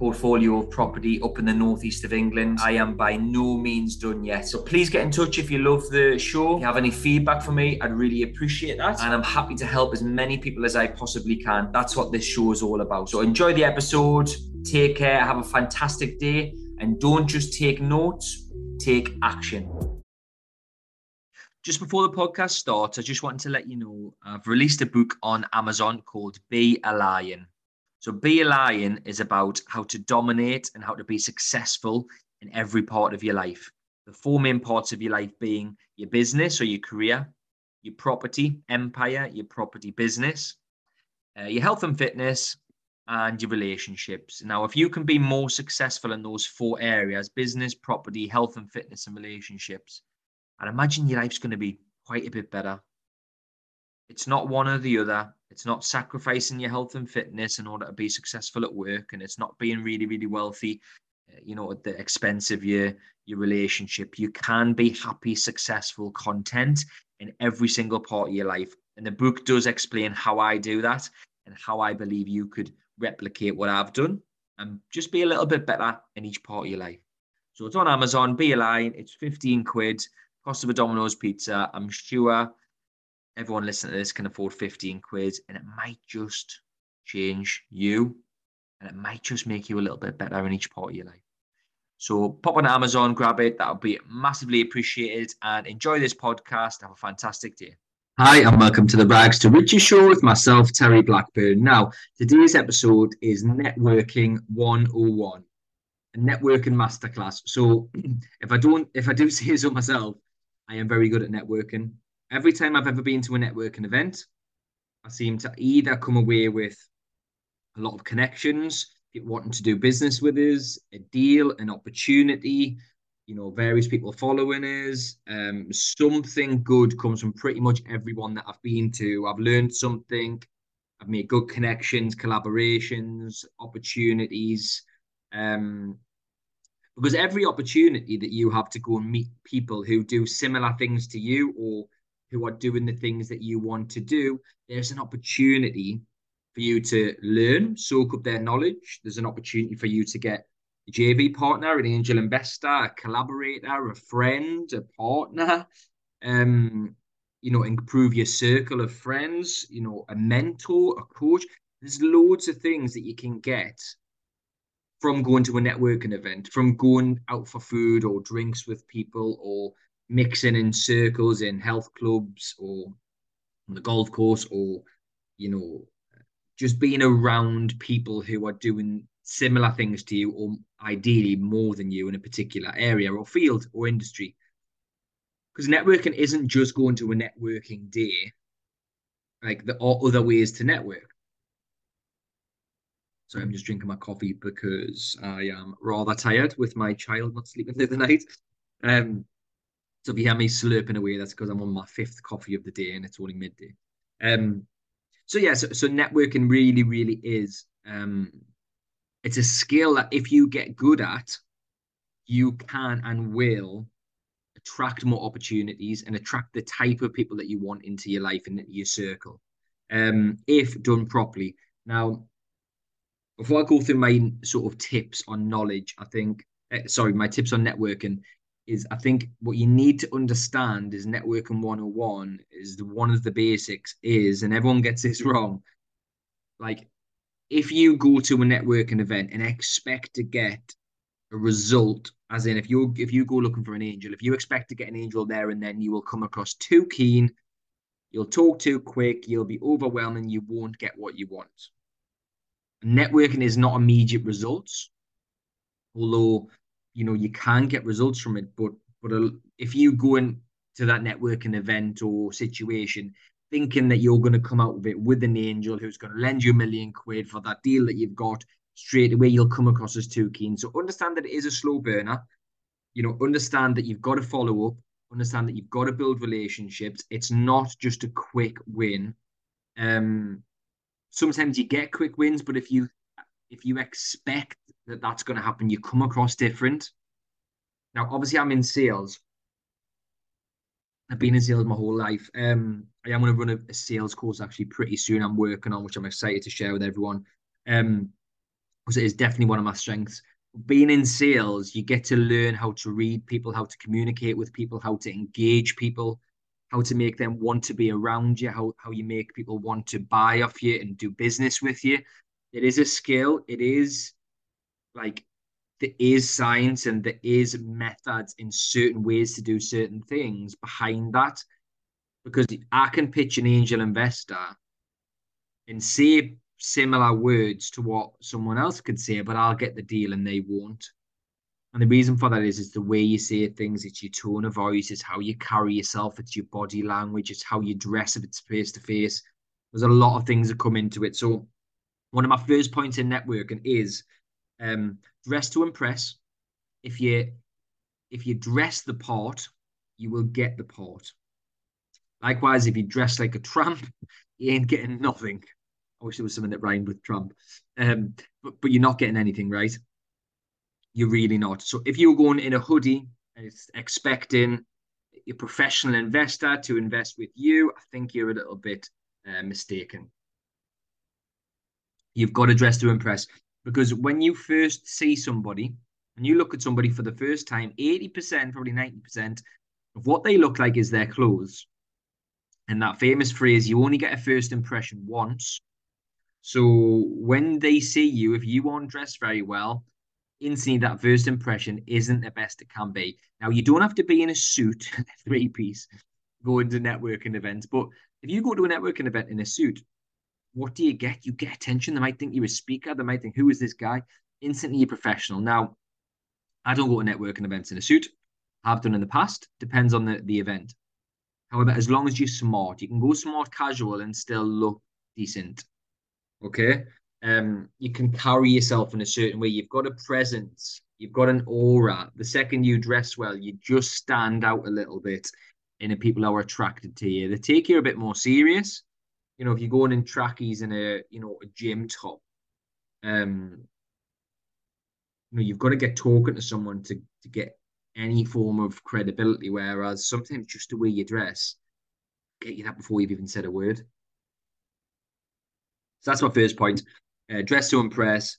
portfolio of property up in the northeast of England. I am by no means done yet. So please get in touch if you love the show. If you have any feedback for me, I'd really appreciate that. And I'm happy to help as many people as I possibly can. That's what this show is all about. So enjoy the episode. Take care. Have a fantastic day. And don't just take notes, take action. Just before the podcast starts, I just wanted to let you know I've released a book on Amazon called Be a Lion. So, Be a Lion is about how to dominate and how to be successful in every part of your life. The four main parts of your life being your business or your career, your property empire, your property business, uh, your health and fitness, and your relationships. Now, if you can be more successful in those four areas business, property, health and fitness, and relationships I'd imagine your life's going to be quite a bit better. It's not one or the other. It's not sacrificing your health and fitness in order to be successful at work, and it's not being really, really wealthy, uh, you know, at the expense of your your relationship. You can be happy, successful, content in every single part of your life. And the book does explain how I do that and how I believe you could replicate what I've done and just be a little bit better in each part of your life. So it's on Amazon, Be a Lion, it's 15 quid, cost of a Domino's pizza. I'm sure everyone listening to this can afford 15 quid and it might just change you and it might just make you a little bit better in each part of your life. So pop on Amazon, grab it. That'll be massively appreciated and enjoy this podcast. Have a fantastic day. Hi, and welcome to the Rags to Riches show with myself, Terry Blackburn. Now, today's episode is Networking 101, a networking masterclass. So, if I don't, if I do say so myself, I am very good at networking. Every time I've ever been to a networking event, I seem to either come away with a lot of connections, wanting to do business with us, a deal, an opportunity, you know, various people following us. Um, something good comes from pretty much everyone that I've been to. I've learned something. I've made good connections, collaborations, opportunities. Um, because every opportunity that you have to go and meet people who do similar things to you or who are doing the things that you want to do, there's an opportunity for you to learn, soak up their knowledge. There's an opportunity for you to get a JV partner, an angel investor, a collaborator, a friend, a partner, um, you know, improve your circle of friends, you know, a mentor, a coach. There's loads of things that you can get from going to a networking event, from going out for food or drinks with people or mixing in circles in health clubs or on the golf course or, you know, just being around people who are doing similar things to you or ideally more than you in a particular area or field or industry. Because networking isn't just going to a networking day. Like there are other ways to network. So I'm just drinking my coffee because I am rather tired with my child not sleeping through the night. Um, so if you hear me slurping away, that's because I'm on my fifth coffee of the day and it's only midday. Um, so yeah, so, so networking really, really is um, it's a skill that if you get good at, you can and will attract more opportunities and attract the type of people that you want into your life and your circle, um, if done properly. Now, before I go through my sort of tips on knowledge, I think, uh, sorry, my tips on networking is I think what you need to understand is networking 101 is the, one of the basics is, and everyone gets this wrong, like if you go to a networking event and expect to get a result, as in if you if you go looking for an angel, if you expect to get an angel there and then you will come across too keen, you'll talk too quick, you'll be overwhelming, you won't get what you want. Networking is not immediate results, although you know you can get results from it. But but if you go into that networking event or situation thinking that you're going to come out of it with an angel who's going to lend you a million quid for that deal that you've got straight away, you'll come across as too keen. So understand that it is a slow burner. You know, understand that you've got to follow up. Understand that you've got to build relationships. It's not just a quick win. Um, sometimes you get quick wins, but if you if you expect that that's going to happen, you come across different. Now, obviously, I'm in sales. I've been in sales my whole life. Um, I am going to run a, a, sales course actually pretty soon. I'm working on, which I'm excited to share with everyone. Um, because it is definitely one of my strengths. Being in sales, you get to learn how to read people, how to communicate with people, how to engage people, how to make them want to be around you, how how you make people want to buy off you and do business with you. It is a skill. It is like there is science and there is methods in certain ways to do certain things behind that. Because I can pitch an angel investor and say similar words to what someone else could say, but I'll get the deal and they won't. And the reason for that is it's the way you say things, it's your tone of voice, it's how you carry yourself, it's your body language, it's how you dress if it's face to face. There's a lot of things that come into it. So one of my first points in networking is um, dress to impress. If you if you dress the part, you will get the part. Likewise, if you dress like a tramp, you ain't getting nothing. I wish there was something that rhymed with Trump. Um, but, but you're not getting anything right. You're really not. So if you're going in a hoodie and it's expecting your professional investor to invest with you, I think you're a little bit uh, mistaken. You've got to dress to impress. Because when you first see somebody and you look at somebody for the first time, 80%, probably 90% of what they look like is their clothes. And that famous phrase, you only get a first impression once. So when they see you, if you aren't dressed very well, instantly that first impression isn't the best it can be. Now, you don't have to be in a suit, three piece, going to networking events. But if you go to a networking event in a suit, what do you get? You get attention. They might think you're a speaker. They might think, who is this guy? Instantly, you're professional. Now, I don't go to networking events in a suit. I've done in the past. Depends on the, the event. However, as long as you're smart, you can go smart casual and still look decent. Okay. Um, you can carry yourself in a certain way. You've got a presence, you've got an aura. The second you dress well, you just stand out a little bit and people are attracted to you. They take you a bit more serious you know, if you're going in trackies in a, you know, a gym top, um, you know, you've got to get talking to someone to, to get any form of credibility. Whereas sometimes just the way you dress, get you that before you've even said a word. So that's my first point. Uh, dress to impress.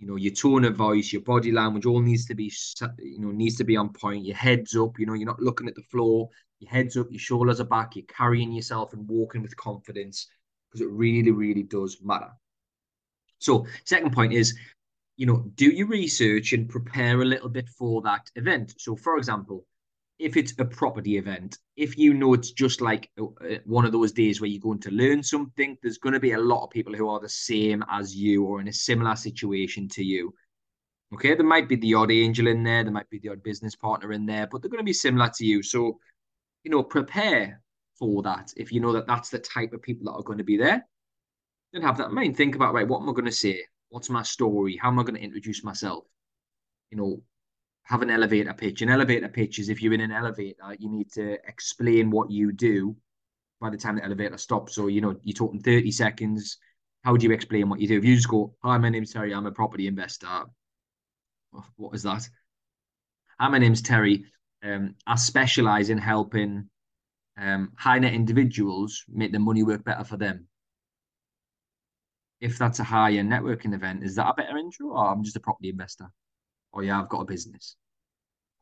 You know, your tone of voice, your body language, all needs to be, you know, needs to be on point. Your head's up. You know, you're not looking at the floor your head's up, your shoulders are back, you're carrying yourself and walking with confidence because it really, really does matter. So, second point is, you know, do your research and prepare a little bit for that event. So, for example, if it's a property event, if you know it's just like uh, uh, one of those days where you're going to learn something, there's going to be a lot of people who are the same as you or in a similar situation to you. Okay, there might be the odd angel in there, there might be the odd business partner in there, but they're going to be similar to you. So you know, prepare for that. If you know that that's the type of people that are going to be there, then have that in mind. Think about, right, what am I going to say? What's my story? How am I going to introduce myself? You know, have an elevator pitch. An elevator pitch is if you're in an elevator, you need to explain what you do by the time the elevator stops. So, you know, you're talking 30 seconds. How do you explain what you do? If you just go, Hi, my name's Terry, I'm a property investor. What is that? Hi, my name's Terry um, I specialize in helping um, high net individuals make their money work better for them. If that's a higher networking event, is that a better intro, or I'm just a property investor? Or yeah, I've got a business.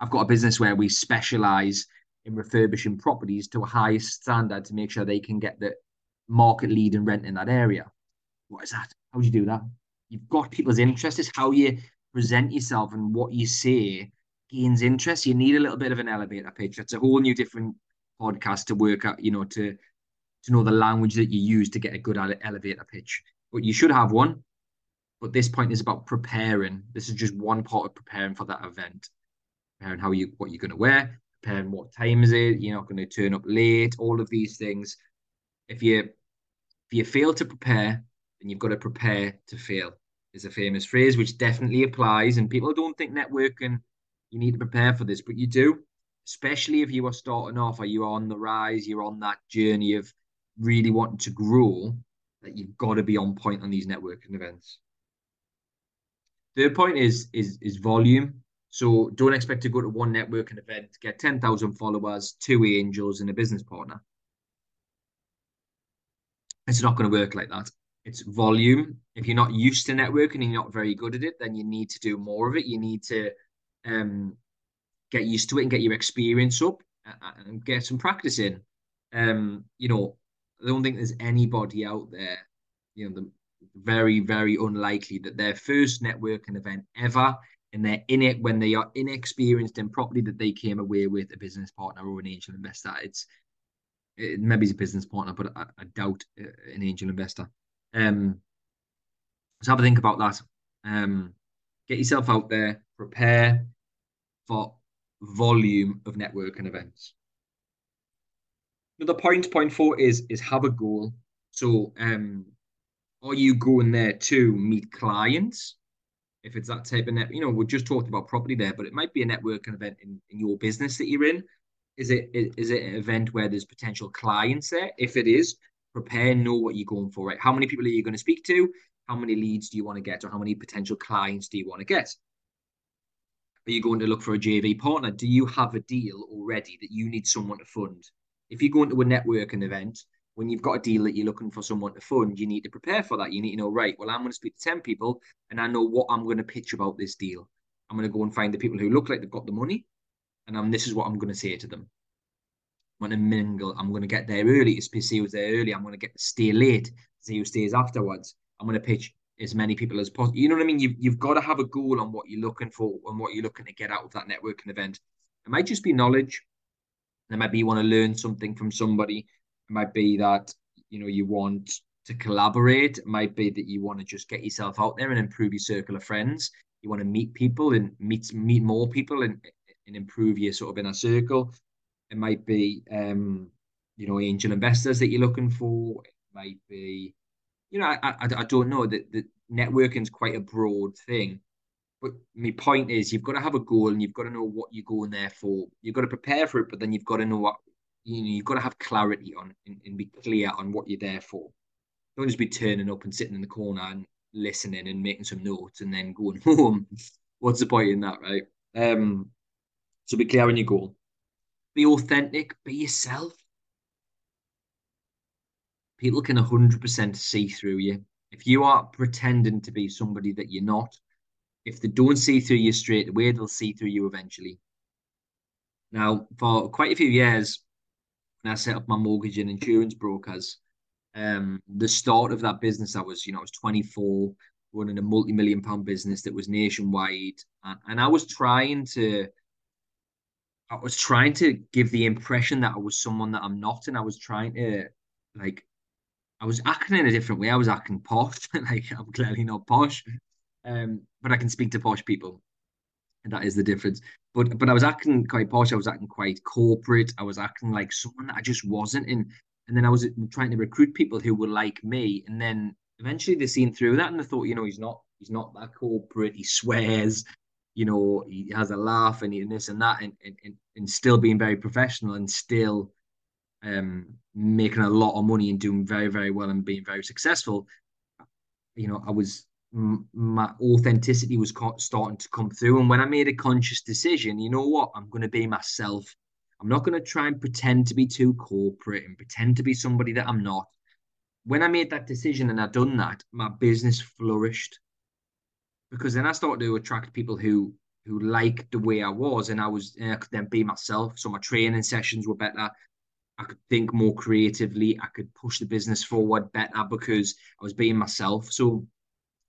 I've got a business where we specialize in refurbishing properties to a higher standard to make sure they can get the market lead and rent in that area. What is that? How do you do that? You've got people's interest. It's how you present yourself and what you say gains interest, you need a little bit of an elevator pitch. That's a whole new different podcast to work out, you know, to to know the language that you use to get a good elevator pitch. But you should have one. But this point is about preparing. This is just one part of preparing for that event. Preparing how you what you're going to wear, preparing what time is it, you're not going to turn up late, all of these things. If you if you fail to prepare, then you've got to prepare to fail. Is a famous phrase which definitely applies, and people don't think networking you need to prepare for this, but you do, especially if you are starting off or you're on the rise, you're on that journey of really wanting to grow, that you've got to be on point on these networking events. Third point is is is volume. So don't expect to go to one networking event, get 10,000 followers, two angels, and a business partner. It's not going to work like that. It's volume. If you're not used to networking and you're not very good at it, then you need to do more of it. You need to um, get used to it and get your experience up and get some practice in. Um, you know, I don't think there's anybody out there, you know, the very, very unlikely that their first networking event ever and they're in it when they are inexperienced and properly that they came away with a business partner or an angel investor. It's it, maybe it's a business partner, but I, I doubt uh, an angel investor. Um, so have a think about that. Um, get yourself out there, prepare for volume of networking events. Another point, point four is is have a goal. So, um, are you going there to meet clients? If it's that type of net, you know, we just talked about property there, but it might be a networking event in, in your business that you're in. Is it is it an event where there's potential clients there? If it is, prepare, know what you're going for, right? How many people are you going to speak to? How many leads do you want to get, or how many potential clients do you want to get? Are you going to look for a JV partner? Do you have a deal already that you need someone to fund? If you're going to a networking event, when you've got a deal that you're looking for someone to fund, you need to prepare for that. You need to know, right, well, I'm going to speak to 10 people and I know what I'm going to pitch about this deal. I'm going to go and find the people who look like they've got the money. And I'm, this is what I'm going to say to them. I'm going to mingle. I'm going to get there early to see who's there early. I'm going to get stay late see who stays afterwards. I'm going to pitch as many people as possible. You know what I mean? You've, you've got to have a goal on what you're looking for and what you're looking to get out of that networking event. It might just be knowledge. It might be you want to learn something from somebody. It might be that, you know, you want to collaborate. It might be that you want to just get yourself out there and improve your circle of friends. You want to meet people and meet meet more people and, and improve your sort of inner circle. It might be, um, you know, angel investors that you're looking for. It might be you know, I, I, I don't know that the networking is quite a broad thing. But my point is, you've got to have a goal and you've got to know what you're going there for. You've got to prepare for it, but then you've got to know what you know. You've got to have clarity on and, and be clear on what you're there for. Don't just be turning up and sitting in the corner and listening and making some notes and then going home. What's the point in that, right? Um, so be clear on your goal. Be authentic. Be yourself people can 100% see through you. If you are pretending to be somebody that you're not, if they don't see through you straight away, they'll see through you eventually. Now, for quite a few years, when I set up my mortgage and insurance brokers, um, the start of that business, I was, you know, I was 24, running a multi-million pound business that was nationwide, and, and I was trying to, I was trying to give the impression that I was someone that I'm not, and I was trying to like I was acting in a different way. I was acting posh. like I'm clearly not posh, um, but I can speak to posh people, and that is the difference. But but I was acting quite posh. I was acting quite corporate. I was acting like someone that I just wasn't. And and then I was trying to recruit people who were like me. And then eventually they seen through that, and they thought, you know, he's not he's not that corporate. He swears. You know, he has a laugh and, he, and this and that, and, and and still being very professional and still um, making a lot of money and doing very, very well and being very successful, you know, I was my authenticity was starting to come through. And when I made a conscious decision, you know what, I'm going to be myself. I'm not going to try and pretend to be too corporate and pretend to be somebody that I'm not. When I made that decision and I done that, my business flourished because then I started to attract people who who liked the way I was, and I was and I could then be myself. So my training sessions were better. I could think more creatively. I could push the business forward better because I was being myself. So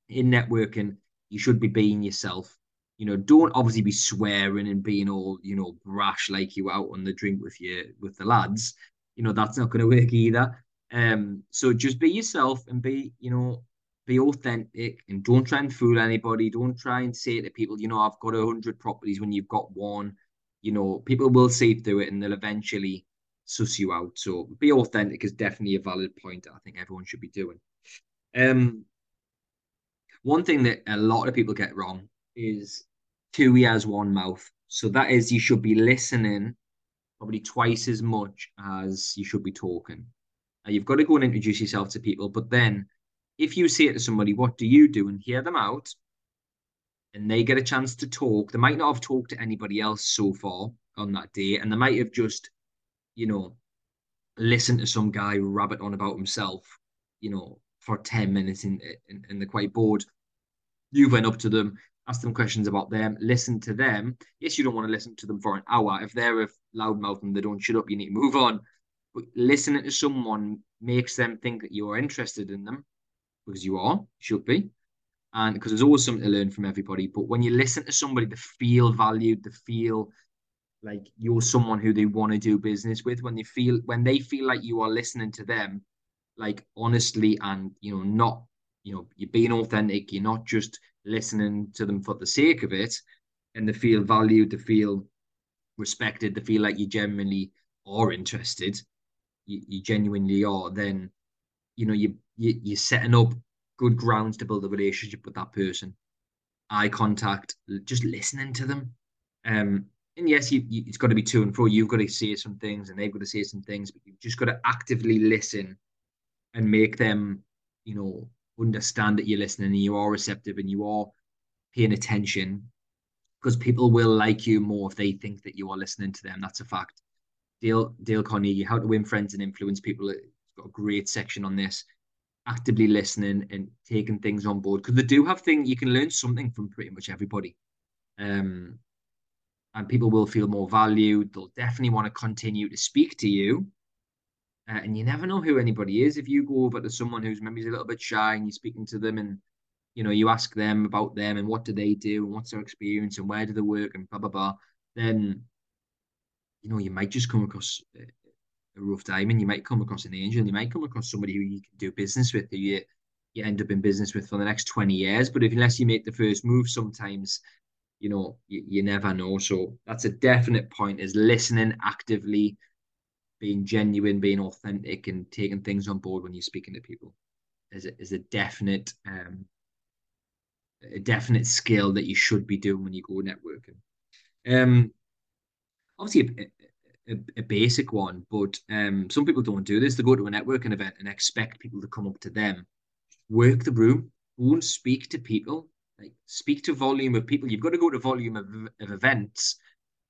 in networking, you should be being yourself. You know, don't obviously be swearing and being all, you know, brash like you out on the drink with you with the lads. You know, that's not going to work either. Um, so just be yourself and be, you know, be authentic and don't try and fool anybody. Don't try and say to people, you know, I've got a hundred properties when you've got one. You know, people will see through it and they'll eventually suss you out. So be authentic is definitely a valid point. I think everyone should be doing. Um, one thing that a lot of people get wrong is two ears, one mouth. So that is you should be listening probably twice as much as you should be talking. Now, you've got to go and introduce yourself to people, but then if you say it to somebody, What do you do? and hear them out, and they get a chance to talk, they might not have talked to anybody else so far on that day, and they might have just, you know, listen to some guy rabbit on about himself, you know, for 10 minutes and, and, and they're quite bored. You went up to them, asked them questions about them, listen to them. Yes, you don't want to listen to them for an hour. If they're a loudmouth and they don't shut up, you need to move on. But listening to someone makes them think that you're interested in them because you are, should be. And because there's always something to learn from everybody. But when you listen to somebody to feel valued, to feel like you're someone who they want to do business with, when they feel when they feel like you are listening to them, like honestly and you know, not you know, you're being authentic, you're not just listening to them for the sake of it, and they feel valued, to feel respected, to feel like you genuinely are interested, you, you genuinely are, then you know you, you you're setting up good grounds to build a relationship with that person. Eye contact, just listening to them. Um, and yes, you, you, it's got to be to and fro. You've got to say some things, and they've got to say some things, but you've just got to actively listen and make them, you know, understand that you're listening and you are receptive and you are paying attention. Because people will like you more if they think that you are listening to them. That's a fact. Dale Dale Carnegie, How to Win Friends and Influence People. It's got a great section on this. Actively listening and taking things on board because they do have things you can learn something from pretty much everybody. Um, and people will feel more valued. They'll definitely want to continue to speak to you. Uh, and you never know who anybody is. If you go over to someone who's maybe a little bit shy and you're speaking to them and you know you ask them about them and what do they do and what's their experience and where do they work and blah blah blah, then you know, you might just come across a rough diamond. You might come across an angel. You might come across somebody who you can do business with, who you, you end up in business with for the next 20 years. But if unless you make the first move, sometimes, you know, you, you never know. So that's a definite point is listening actively, being genuine, being authentic, and taking things on board when you're speaking to people is a, is a definite um, a definite skill that you should be doing when you go networking. Um, obviously a, a, a, basic one, but um, some people don't do this. They go to a networking event and expect people to come up to them, work the room, go and speak to people, like speak to volume of people. You've got to go to volume of, of events,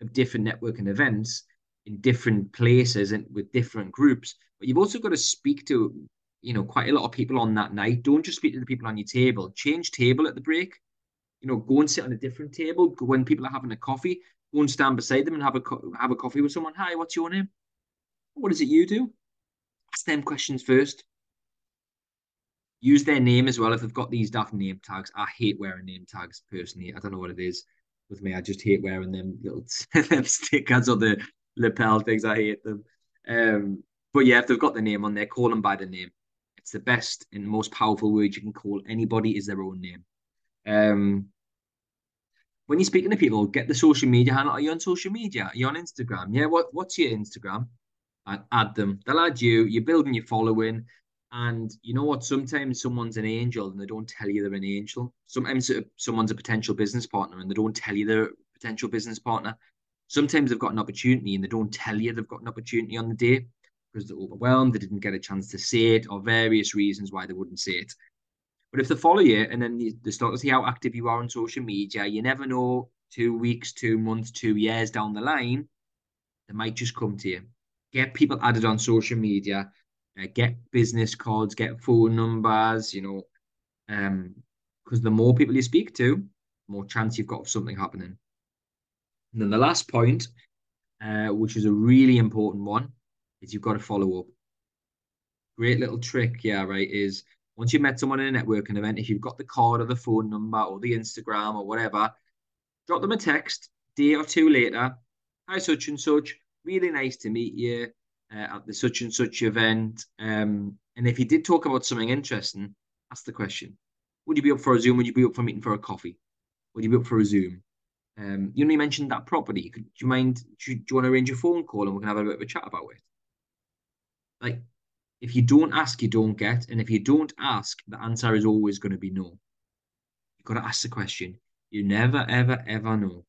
of different networking events in different places and with different groups. But you've also got to speak to, you know, quite a lot of people on that night. Don't just speak to the people on your table. Change table at the break. You know, go and sit on a different table when people are having a coffee go and stand beside them and have a have a coffee with someone. Hi, what's your name? What is it you do? Ask them questions first. Use their name as well if they've got these daft name tags. I hate wearing name tags personally. I don't know what it is with me. I just hate wearing them little stickers or the lapel things. I hate them. Um, but yeah, if they've got the name on there, call them by the name. It's the best and most powerful word you can call anybody is their own name. Um, when you're speaking to people, get the social media handle. Are you on social media? Are you on Instagram? Yeah, what what's your Instagram? And add them. They'll add you. You're building your following. And you know what? Sometimes someone's an angel and they don't tell you they're an angel. Sometimes uh, someone's a potential business partner and they don't tell you they're a potential business partner. Sometimes they've got an opportunity and they don't tell you they've got an opportunity on the day because they're overwhelmed, they didn't get a chance to say it, or various reasons why they wouldn't say it. But if they follow you and then they start to see how active you are on social media, you never know two weeks, two months, two years down the line, they might just come to you. Get people added on social media, uh, get business cards, get phone numbers, you know, um, because the more people you speak to, the more chance you've got of something happening. And then the last point, uh, which is a really important one, is you've got to follow up. Great little trick, yeah, right, is once you've met someone in a networking event, if you've got the card or the phone number or the Instagram or whatever, drop them a text day or two later. Hi, such and such. Really nice to meet you uh, at the such and such event. Um, and if he did talk about something interesting, ask the question Would you be up for a Zoom? Would you be up for meeting for a coffee? Would you be up for a Zoom? Um, you only mentioned that property. Could, do you mind? Do you, do you want to arrange a phone call and we can have a bit of a chat about it? Like, if you don't ask, you don't get, and if you don't ask, the answer is always going to be no. You've got to ask the question. You never, ever, ever know.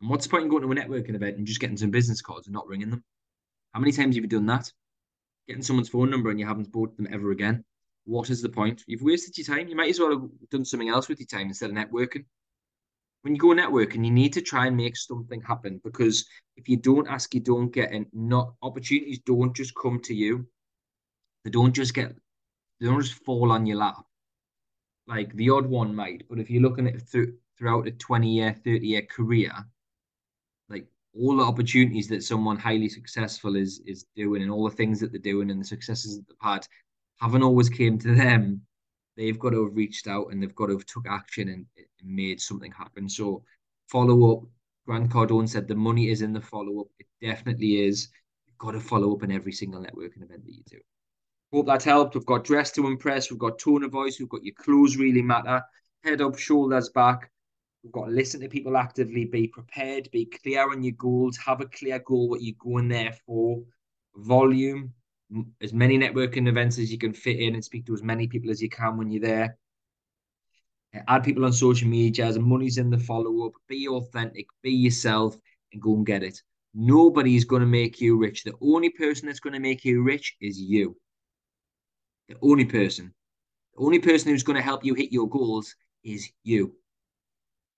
And what's the point in going to a networking event and just getting some business cards and not ringing them? How many times have you done that? Getting someone's phone number and you haven't bought them ever again. What is the point? You've wasted your time. You might as well have done something else with your time instead of networking. When you go networking, you need to try and make something happen because if you don't ask, you don't get, and not opportunities don't just come to you. They don't just get, they don't just fall on your lap. Like the odd one might, but if you're looking at through, throughout a 20 year, 30 year career, all the opportunities that someone highly successful is is doing and all the things that they're doing and the successes that they've had haven't always came to them. They've got to have reached out and they've got to have took action and, and made something happen. So follow up. Grant Cardone said the money is in the follow up. It definitely is. You've got to follow up in every single networking event that you do. Hope that helped. We've got dress to impress. We've got tone of voice. We've got your clothes really matter. Head up, shoulders back. We've got to listen to people actively. Be prepared. Be clear on your goals. Have a clear goal. What you're going there for. Volume as many networking events as you can fit in and speak to as many people as you can when you're there. Add people on social media, as money's in the follow up. Be authentic, be yourself, and go and get it. Nobody's going to make you rich. The only person that's going to make you rich is you. The only person. The only person who's going to help you hit your goals is you.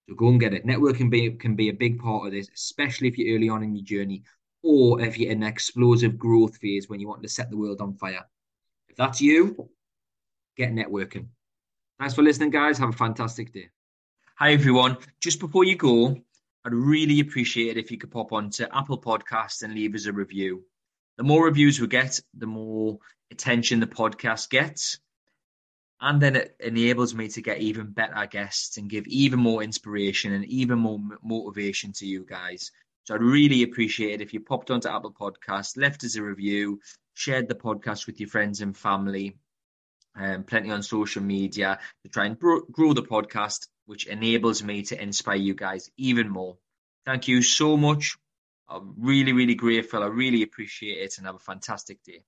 So go and get it. Networking be, can be a big part of this, especially if you're early on in your journey or if you're in an explosive growth phase when you want to set the world on fire. If that's you, get networking. Thanks for listening, guys. Have a fantastic day. Hi, everyone. Just before you go, I'd really appreciate it if you could pop on to Apple Podcasts and leave us a review. The more reviews we get, the more attention the podcast gets. And then it enables me to get even better guests and give even more inspiration and even more motivation to you guys. So I'd really appreciate it if you popped onto Apple Podcast, left us a review, shared the podcast with your friends and family, um, plenty on social media to try and bro- grow the podcast, which enables me to inspire you guys even more. Thank you so much. I'm really, really grateful. I really appreciate it and have a fantastic day.